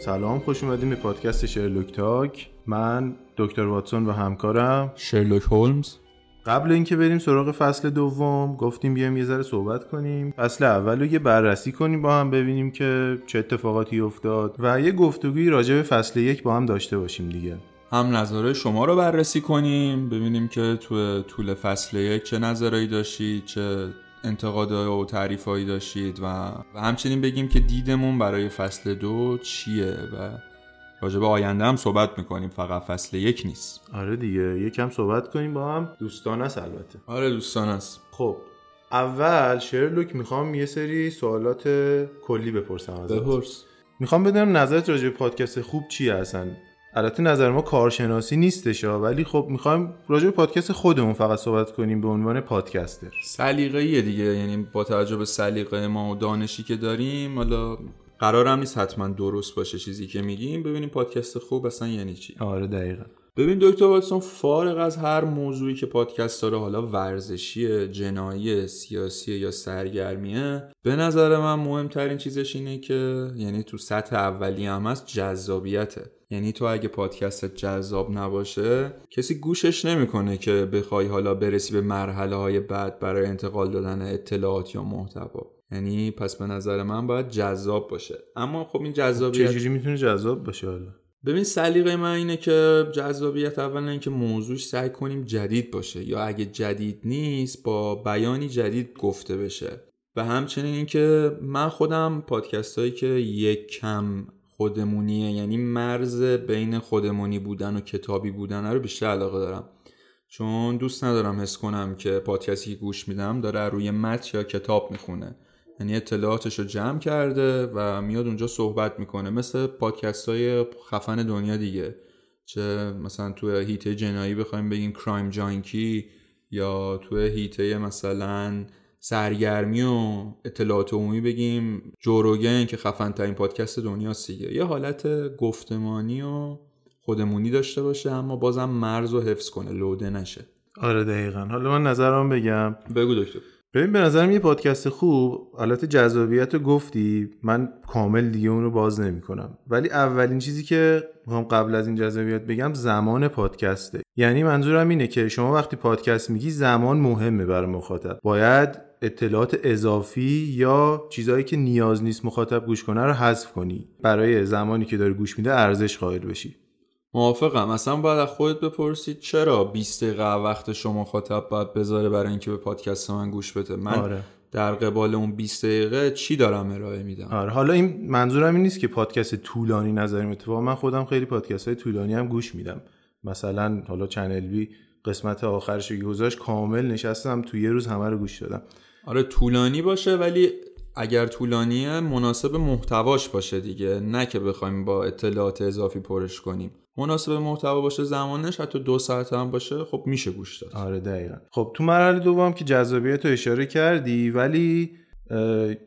سلام خوش اومدیم به پادکست شرلوک تاک. من دکتر واتسون و همکارم. شرلوک هولمز. قبل اینکه بریم سراغ فصل دوم گفتیم بیایم یه ذره صحبت کنیم. فصل اول رو یه بررسی کنیم با هم ببینیم که چه اتفاقاتی افتاد و یه گفتگوی راجع به فصل یک با هم داشته باشیم دیگه. هم نظره شما رو بررسی کنیم ببینیم که تو طول فصل یک چه نظرهایی داشتید چه انتقادهای و تعریفهایی داشتید و, و همچنین بگیم که دیدمون برای فصل دو چیه و راجع به آینده هم صحبت می‌کنیم. فقط فصل یک نیست. آره دیگه یکم صحبت کنیم با هم. دوستانه است البته. آره دوستان است. خب اول شرلوک می‌خوام یه سری سوالات کلی بپرسم ازت. بپرس. می‌خوام بدونم نظرت راجع به پادکست خوب چیه اصلا؟ البته نظر ما کارشناسی نیستش ولی خب می‌خوایم راجع به پادکست خودمون فقط صحبت کنیم به عنوان پادکستر. سلیقه‌ایه دیگه یعنی با توجه به سلیقه ما و دانشی که داریم حالا قرارم نیست حتما درست باشه چیزی که میگیم. ببینیم پادکست خوب اصلا یعنی چی. آره دقیقا. ببین دکتر واتسون فارغ از هر موضوعی که پادکست داره حالا ورزشی جنایی سیاسی یا سرگرمیه به نظر من مهمترین چیزش اینه که یعنی تو سطح اولی هم هست جذابیته. یعنی تو اگه پادکست جذاب نباشه کسی گوشش نمی‌کنه که بخوای حالا برسی به مرحله های بعد برای انتقال دادن اطلاعات یا محتوا. یعنی پس به نظر من باید جذاب باشه. اما خب این جذابیت چجوری می‌تونه جذاب باشه حالا؟ ببین سلیقه من اینه که جذابیت اول اینه که موضوعش سعی کنیم جدید باشه. یا اگه جدید نیست با بیانی جدید گفته بشه. و همچنین اینکه من خودم پادکست هایی که یک کم خودمونیه. یعنی مرز بین خودمونی بودن و کتابی بودن رو بیشتر علاقه دارم. چون دوست ندارم حس کنم که پادکستی که گوش میدم داره روی متن یا کتاب می‌خونه. یعنی اطلاعاتش رو جمع کرده و میاد اونجا صحبت می‌کنه. مثل پادکست های خفن دنیا دیگه. چه مثلا تو هیته جنایی بخوایم بگیم کرایم جانکی یا تو هیته مثلا سرگرمی و اطلاعات عمومی بگیم. جوروگن که خفن ترین پادکست دنیا دیگه. یه حالت گفتمانی و خودمونی داشته باشه اما بازم مرز و حفظ کنه. لوده نشه. آره دقیقا. حالا من نظرم بگم. بگو دکتر. ببین به نظرم یه پادکست خوب حالت جذابیت رو گفتی من کامل دیگه اون رو باز نمی کنم ولی اولین چیزی که می‌خوام قبل از این جذابیت بگم زمان پادکسته. یعنی منظورم اینه که شما وقتی پادکست میگی زمان مهمه برای مخاطب. باید اطلاعات اضافی یا چیزهایی که نیاز نیست مخاطب گوش کنه رو حذف کنی. برای زمانی که داره گوش میده ارزش قائل بشی. موافقم. اصلا باید از خودت بپرسید چرا 20 دقیقه وقت شما خاطب باید بذاره برای اینکه به پادکست من گوش بده. من آره. در قبال اون 20 دقیقه چی دارم ارائه میدم؟ آره. حالا این منظورم این نیست که پادکست طولانی نظریم اتفاقا من خودم خیلی پادکست های طولانی هم گوش میدم. مثلا حالا چنل بی قسمت آخرش گذاشت کامل نشستم تو یه روز همه رو گوش دادم. آره طولانی باشه ولی اگر طولانیه مناسب محتواش باشه دیگه. نه که بخوایم با اطلاعات اضافی پرش کنیم. مناسب محتوا باشه زمانش حتی دو ساعت هم باشه خب میشه گوش داد. آره دقیقا. خب تو مرحله دوم که جذابیت رو اشاره کردی ولی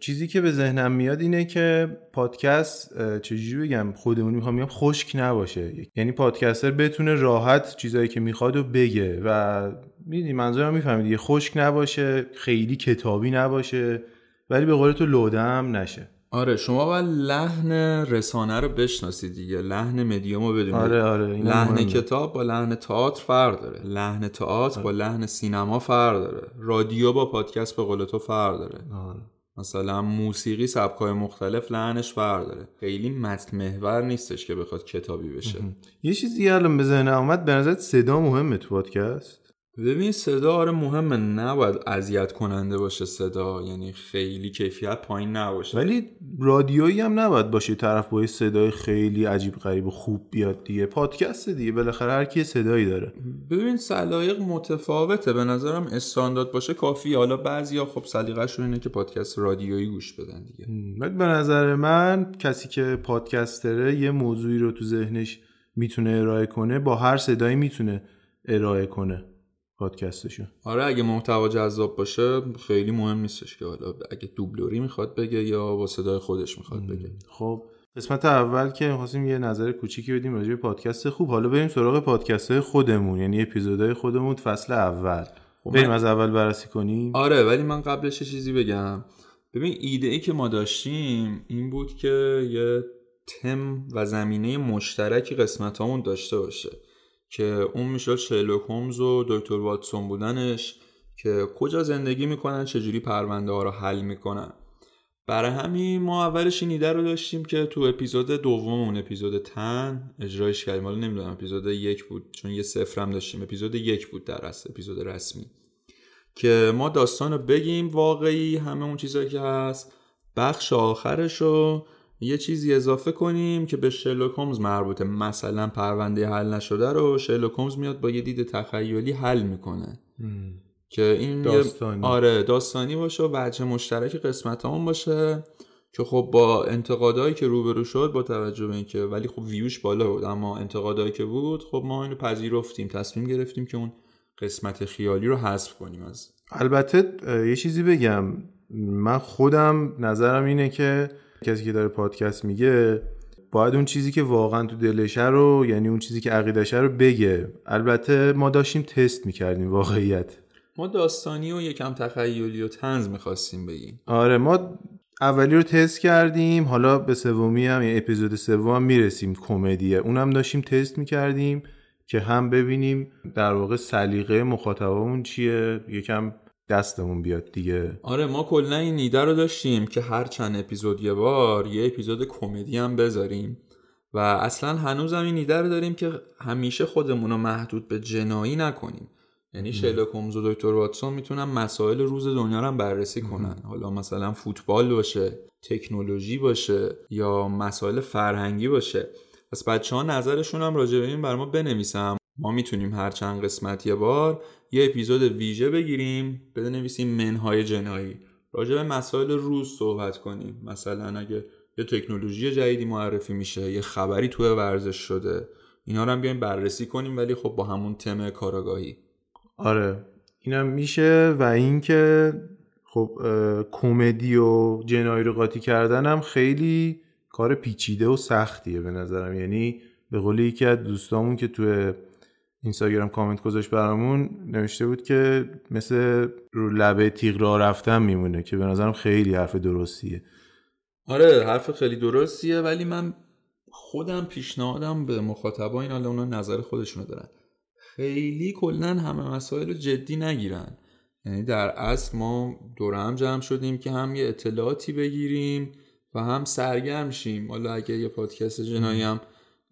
چیزی که به ذهنم میاد اینه که پادکست چجوری بگم خودمون می‌خوام میگم خشک نباشه. یعنی پادکستر بتونه راحت چیزایی که می‌خواد و بگه. و می‌دونی منظورم می‌فهمید دیگه خشک نباشه خیلی کتابی نباشه. ولی به قول تو لودم نشه. آره شما باید لحن رسانه رو بشناسید دیگه. لحن مدیوم رو بدونید. آره آره لحن کتاب با لحن تئاتر فرق داره. لحن تئاتر با لحن سینما فرق داره. رادیو با پادکست به قول تو فرق داره. آره. مثلا موسیقی سبکای مختلف لحنش فرق داره. خیلی متن محور نیستش که بخواد کتابی بشه. یه چیزی الان به ذهن اومد به نظرت صدا مهمه تو پادکست؟ ببین صدا آره مهمه نباید اذیت کننده باشه صدا یعنی خیلی کیفیت پایین نباشه. ولی رادیویی هم نباید باشه طرف با صدای خیلی عجیب غریب و خوب بیاد دیگه. پادکست دیگه بالاخره هر کی صدایی داره. ببین سلایق متفاوته به نظرم استاندارد باشه کافی. حالا بعضیا خب سلیقه‌شون اینه که پادکست رادیویی گوش بدن دیگه. به نظر من کسی که پادکستره یه موضوعی رو تو ذهنش می‌تونه ارائه کنه با هر صدایی می‌تونه ارائه کنه. پادکستشو. آره اگه محتوا جذاب باشه خیلی مهم نیستش که حالا اگه دوبلوری می‌خواد بگه یا با صدای خودش می‌خواد بگه. خب قسمت اول که می‌خواستیم یه نظر کوچیکی بدیم راجع به پادکست خوب. حالا بریم سراغ پادکست های خودمون یعنی اپیزودهای خودمون فصل اول. خب بریم از اول بررسی کنیم. آره ولی من قبلش چیزی بگم. ببین ایده ای که ما داشتیم این بود که یه تم و زمینه مشترکی قسمت همون داشته باشه. که اون میشه شرلوک هومز و دکتر واتسون بودنش که کجا زندگی می‌کنن چجوری پرونده ها رو حل می‌کنن. برای همین ما اولش این ایده رو داشتیم که تو اپیزود دوم اون اپیزود تن اجرایش کردیم. حالا نمی‌دونم اپیزود یک بود چون یه سفرم داشتیم. اپیزود یک بود در اصل اپیزود رسمی. که ما داستان رو بگیم واقعی همه اون چیزهایی که هست بخش آخرش رو یه چیزی اضافه کنیم که به شرلوک هومز مربوطه. مثلا پرونده حل نشده رو شرلوک هومز میاد با یه دید تخیلی حل می‌کنه. که این داستانی. آره داستانی باشه و وجه مشترک قسمت همون باشه که خب با انتقادایی که روبرو شد با توجه به اینکه ولی خب ویوش بالا بود اما انتقادایی که بود خب ما اینو پذیرفتیم تصمیم گرفتیم که اون قسمت خیالی رو حذف کنیم از البته یه چیزی بگم. من خودم نظرم اینه که کسی که داره پادکست میگه باید اون چیزی که واقعا تو دلشه رو یعنی اون چیزی که عقیدشه رو بگه. البته ما داشتیم تست می‌کردیم واقعیت. ما داستانی و یکم تخیلی و تنز می‌خواستیم بگیم. آره ما اولی رو تست کردیم حالا به سومی هم یعنی اپیزود سوم می‌رسیم. کمدیه. اونم داشتیم تست می‌کردیم که هم ببینیم در واقع سلیقه مخاطبمون چیه. یکم دستمون بیاد دیگه. آره ما کلا این ایده رو داشتیم که هر چند اپیزود یه بار یه اپیزود کمدی هم بذاریم. و اصلا هنوزم این ایده رو داریم که همیشه خودمون رو محدود به جنایی نکنیم. یعنی شرلوک هومز و دکتر واتسون می‌تونن مسائل روز دنیا رو هم بررسی کنن. حالا مثلا فوتبال باشه تکنولوژی باشه یا مسائل فرهنگی باشه. پس بچه ها نظرشون هم راجع به این بر ما بنویسم ما می‌تونیم هر چند قسمت یه بار یه اپیزود ویژه بگیریم بنویسیم منهای جنایی. راجع به مسائل روز صحبت کنیم. مثلا اگه یه تکنولوژی جدیدی معرفی میشه یه خبری توی ورزش شده اینا رو هم بیایم بررسی کنیم ولی خب با همون تم کاراگاهی. آره. اینم میشه و اینکه خب کمدی و جنایی رو قاطی کردن هم خیلی کار پیچیده و سختیه به نظرم. یعنی به قول یکی از دوستامون که توی اینستاگرام کامنت گذاشت برامون نوشته بود که مثل رو لبه تیغ راه رفتن میمونه که به نظرم خیلی حرف درستیه. آره حرف خیلی درستیه ولی من خودم پیشنهادم به مخاطبا این حالا اونا نظر خودشونو دارن. خیلی کلا همه مسائل رو جدی نگیرن. یعنی در اصل ما دور هم جمع شدیم که هم یه اطلاعاتی بگیریم و هم سرگرم شیم. حالا اگه یه پادکست جنایی هم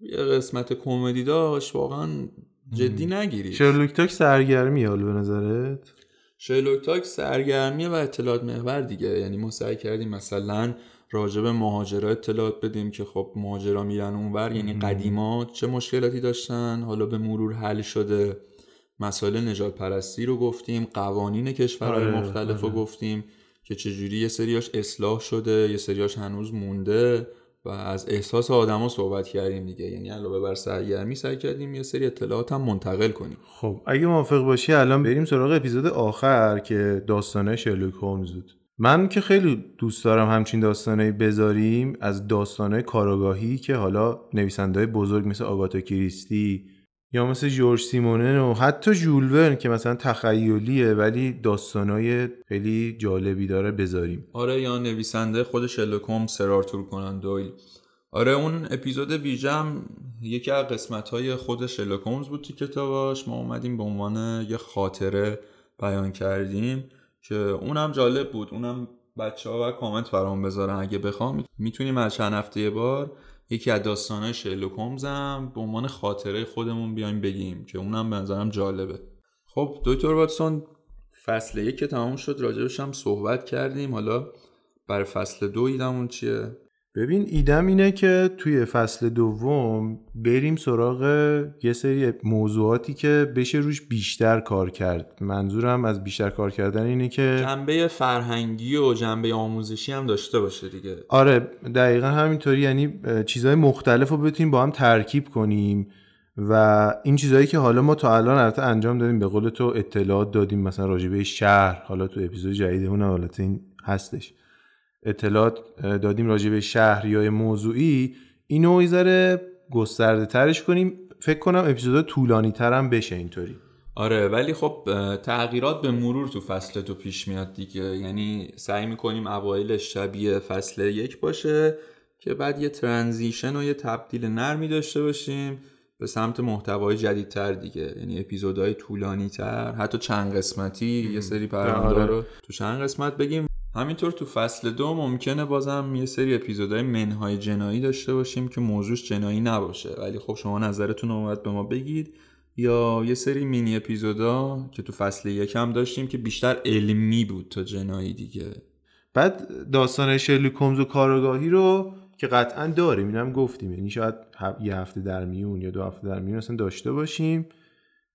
یه قسمت کمدی داشت واقعا جدی نگیرید شرلوک تاک سرگرمی حال به نظرت؟ شیلوک تاک سرگرمیه و اطلاعات محور دیگه. یعنی ما سعی کردیم مثلا راجع به مهاجرا اطلاعات بدیم که خب مهاجرا میرن اونور. یعنی قدیما چه مشکلاتی داشتن؟ حالا به مرور حل شده مسائل نجات پرستی رو گفتیم قوانین کشورهای آره، مختلف رو آره. گفتیم که چجوری یه سریاش اصلاح شده یه سریاش هنوز مونده. و از احساس آدما صحبت کردیم دیگه. یعنی علاوه بر سرگرمی سعی کردیم یه سری اطلاعات هم منتقل کنیم. خب اگه موافق باشی الان بریم سراغ اپیزود آخر که داستانه شرلوک هومز بود. من که خیلی دوست دارم همچین داستانه بذاریم از داستانه کاراگاهی که حالا نویسنده بزرگ مثل آگاتا کریستی یا مثل جورج سیمونن و حتی ژول ورن که مثلا تخیلیه ولی داستانای خیلی جالبی داره بذاریم. آره یا نویسنده خود شرلوک هومز سر آرتور کنان دویل. آره اون اپیزود ویژم یکی از قسمت های خود شرلوک هومز بود تو کتاباش. ما اومدیم به عنوان یه خاطره بیان کردیم که اونم جالب بود. اونم بچه ها و کامنت برام بذارن اگه بخوام. می‌تونیم از چند هفته بار یکی از داستانهای شرلوک هم به عنوان خاطره خودمون بیایم بگیم که اونم به نظرم جالبه. خب دکتر واتسون فصل یک که تمام شد. راجبش هم صحبت کردیم. حالا برای فصل دو ایدمون چیه؟ ببین ایدم اینه که توی فصل دوم بریم سراغ یه سری موضوعاتی که بشه روش بیشتر کار کرد. منظورم از بیشتر کار کردن اینه که جنبه فرهنگی و جنبه آموزشی هم داشته باشه دیگه. آره دقیقا همینطوری. یعنی چیزهای مختلف رو بتونیم با هم ترکیب کنیم و این چیزهایی که حالا ما تا الان البته انجام دادیم به قول تو اطلاعات دادیم مثلا راجبه شهر حالا تو اپیزود جدیدمون البته این هستش. اطلاعات دادیم راجبه شهر یا یه موضوعی. اینو یه ذره گسترده ترش کنیم. فکر کنم اپیزود طولانی ترم بشه اینطوری. آره ولی خب تغییرات به مرور تو فصل دو پیش میاد دیگه. یعنی سعی می‌کنیم اوایل شبیه فصل یک باشه که بعد یه ترانزیشن و یه تبدیل نرمی داشته باشیم به سمت محتوای جدیدتر دیگه. یعنی اپیزودهای طولانی تر حتی چند قسمتی یه سری پرونده آره. رو تو چند قسمت بگیم. همینطور تو فصل دو ممکنه بازم یه سری اپیزودهای منهای جنایی داشته باشیم که موضوعش جنایی نباشه. ولی خب شما نظرتون رو به ما بگید. یا یه سری مینی اپیزودا که تو فصل یکم داشتیم که بیشتر علمی بود تا جنایی دیگه. بعد داستان شرلوک هومز و کاراگاهی رو که قطعا داریم اینم گفتیم. یعنی شاید یه هفته در میون یا دو هفته در میون اصلا داشته باشیم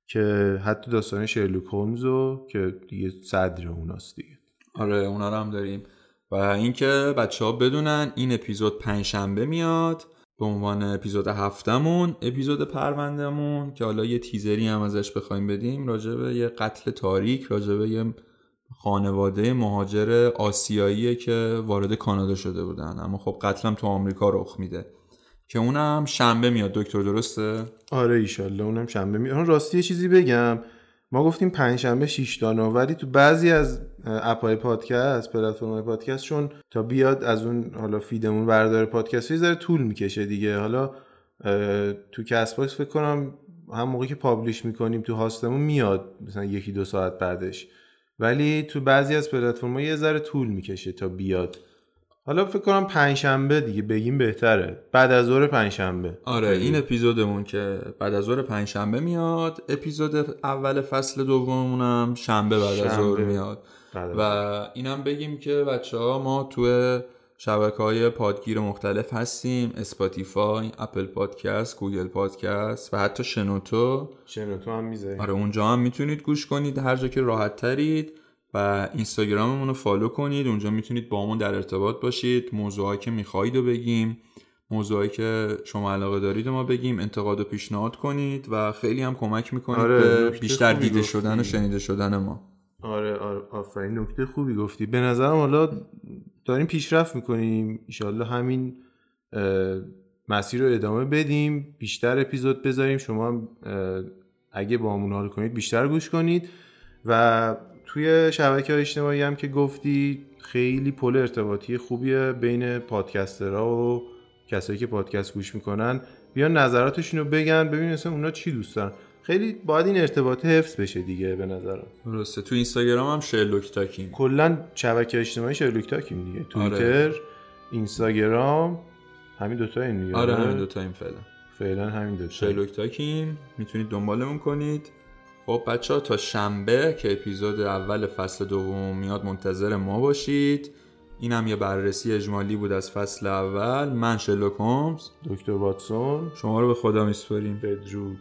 که حتی داستان شرلوک هومز رو که دیگه صدر اوناست دیگه. آره اونا رو هم داریم. و اینکه بچه ها بدونن این اپیزود پنجشنبه میاد به عنوان اپیزود هفتمون اپیزود پروندهمون که حالا یه تیزری هم ازش بخوایم بدیم راجع به یه قتل تاریک راجع به یه خانواده مهاجر آسیایی که وارد کانادا شده بودن. اما خب قتلم تو آمریکا رخ میده. که اونم شنبه میاد. دکتر درسته؟ آره ایشالله. اونم شنبه می آها، راستی یه چیزی بگم. ما گفتیم پنجشنبه 6 تا 9 ولی تو بعضی از اه، app های پادکست پلتفرم‌های پادکست چون تا بیاد از اون حالا feed مون برداره پادکست یه ذره طول می‌کشه دیگه. حالا تو کست باکس فکر کنم هم موقعی که publish می‌کنیم تو host مون میاد مثلا یکی دو ساعت بعدش. ولی تو بعضی از پلتفرم‌ها یه ذره طول می‌کشه تا بیاد. حالا فکر کنم پنجشنبه دیگه بگیم بهتره. بعد از ظهر پنجشنبه. آره این اپیزودمون که بعد از ظهر پنجشنبه میاد اپیزود اول فصل دوممونم شنبه بعد از ظهر. میاد. از و اینم بگیم که بچه ها ما تو شبکه های پادگیر مختلف هستیم. اسپاتیفای اپل پادکست گوگل پادکست و حتی شنوتو شنوتو هم می‌ذاریم. آره اونجا هم می‌تونید گوش کنید. هر جا که راحت ترید. و اینستاگراممون رو فالو کنید. اونجا می‌تونید با همون در ارتباط باشید. موضوعایی که می‌خواهید رو بگیم موضوعایی که شما علاقه دارید ما بگیم انتقاد و پیشنهاد کنید و خیلی هم کمک می‌کنید آره، به بیشتر دیده گفتی. شدن و شنیده شدن ما. آره آره آفرین. نکته خوبی گفتی. به نظرم حالا داریم پیشرفت می‌کنیم. ایشالله همین مسیر رو ادامه بدیم. بیشتر اپیزود بذاریم. شما اگه با همون حال کنید بیشتر گوش کنید. و توی شبکه های اجتماعی هم که گفتی خیلی پل ارتباطی خوبیه بین پادکسترها و کسایی که پادکست گوش می‌کنن. بیان نظراتشون رو بگن ببین مثلا اونا چی دوست دارن. خیلی باید این ارتباط حفظ بشه دیگه به نظرم. درسته. تو اینستاگرام هم شرلوک تاکیم. کلا شبکه اجتماعی شرلوک تاکیم دیگه. توییتر اینستاگرام همین دوتا این دیگه آره همین دوتا این فعلا. فعلا همین دوتا. شرلوک تاکیم. می‌تونید دنبالمون کنید. خب بچه ها تا شنبه که اپیزود اول فصل دوم میاد منتظر ما باشید. این هم یه بررسی اجمالی بود از فصل اول. من شرلوک هومز. دکتر واتسون. شما رو به خدا میسپاریم. بدرود.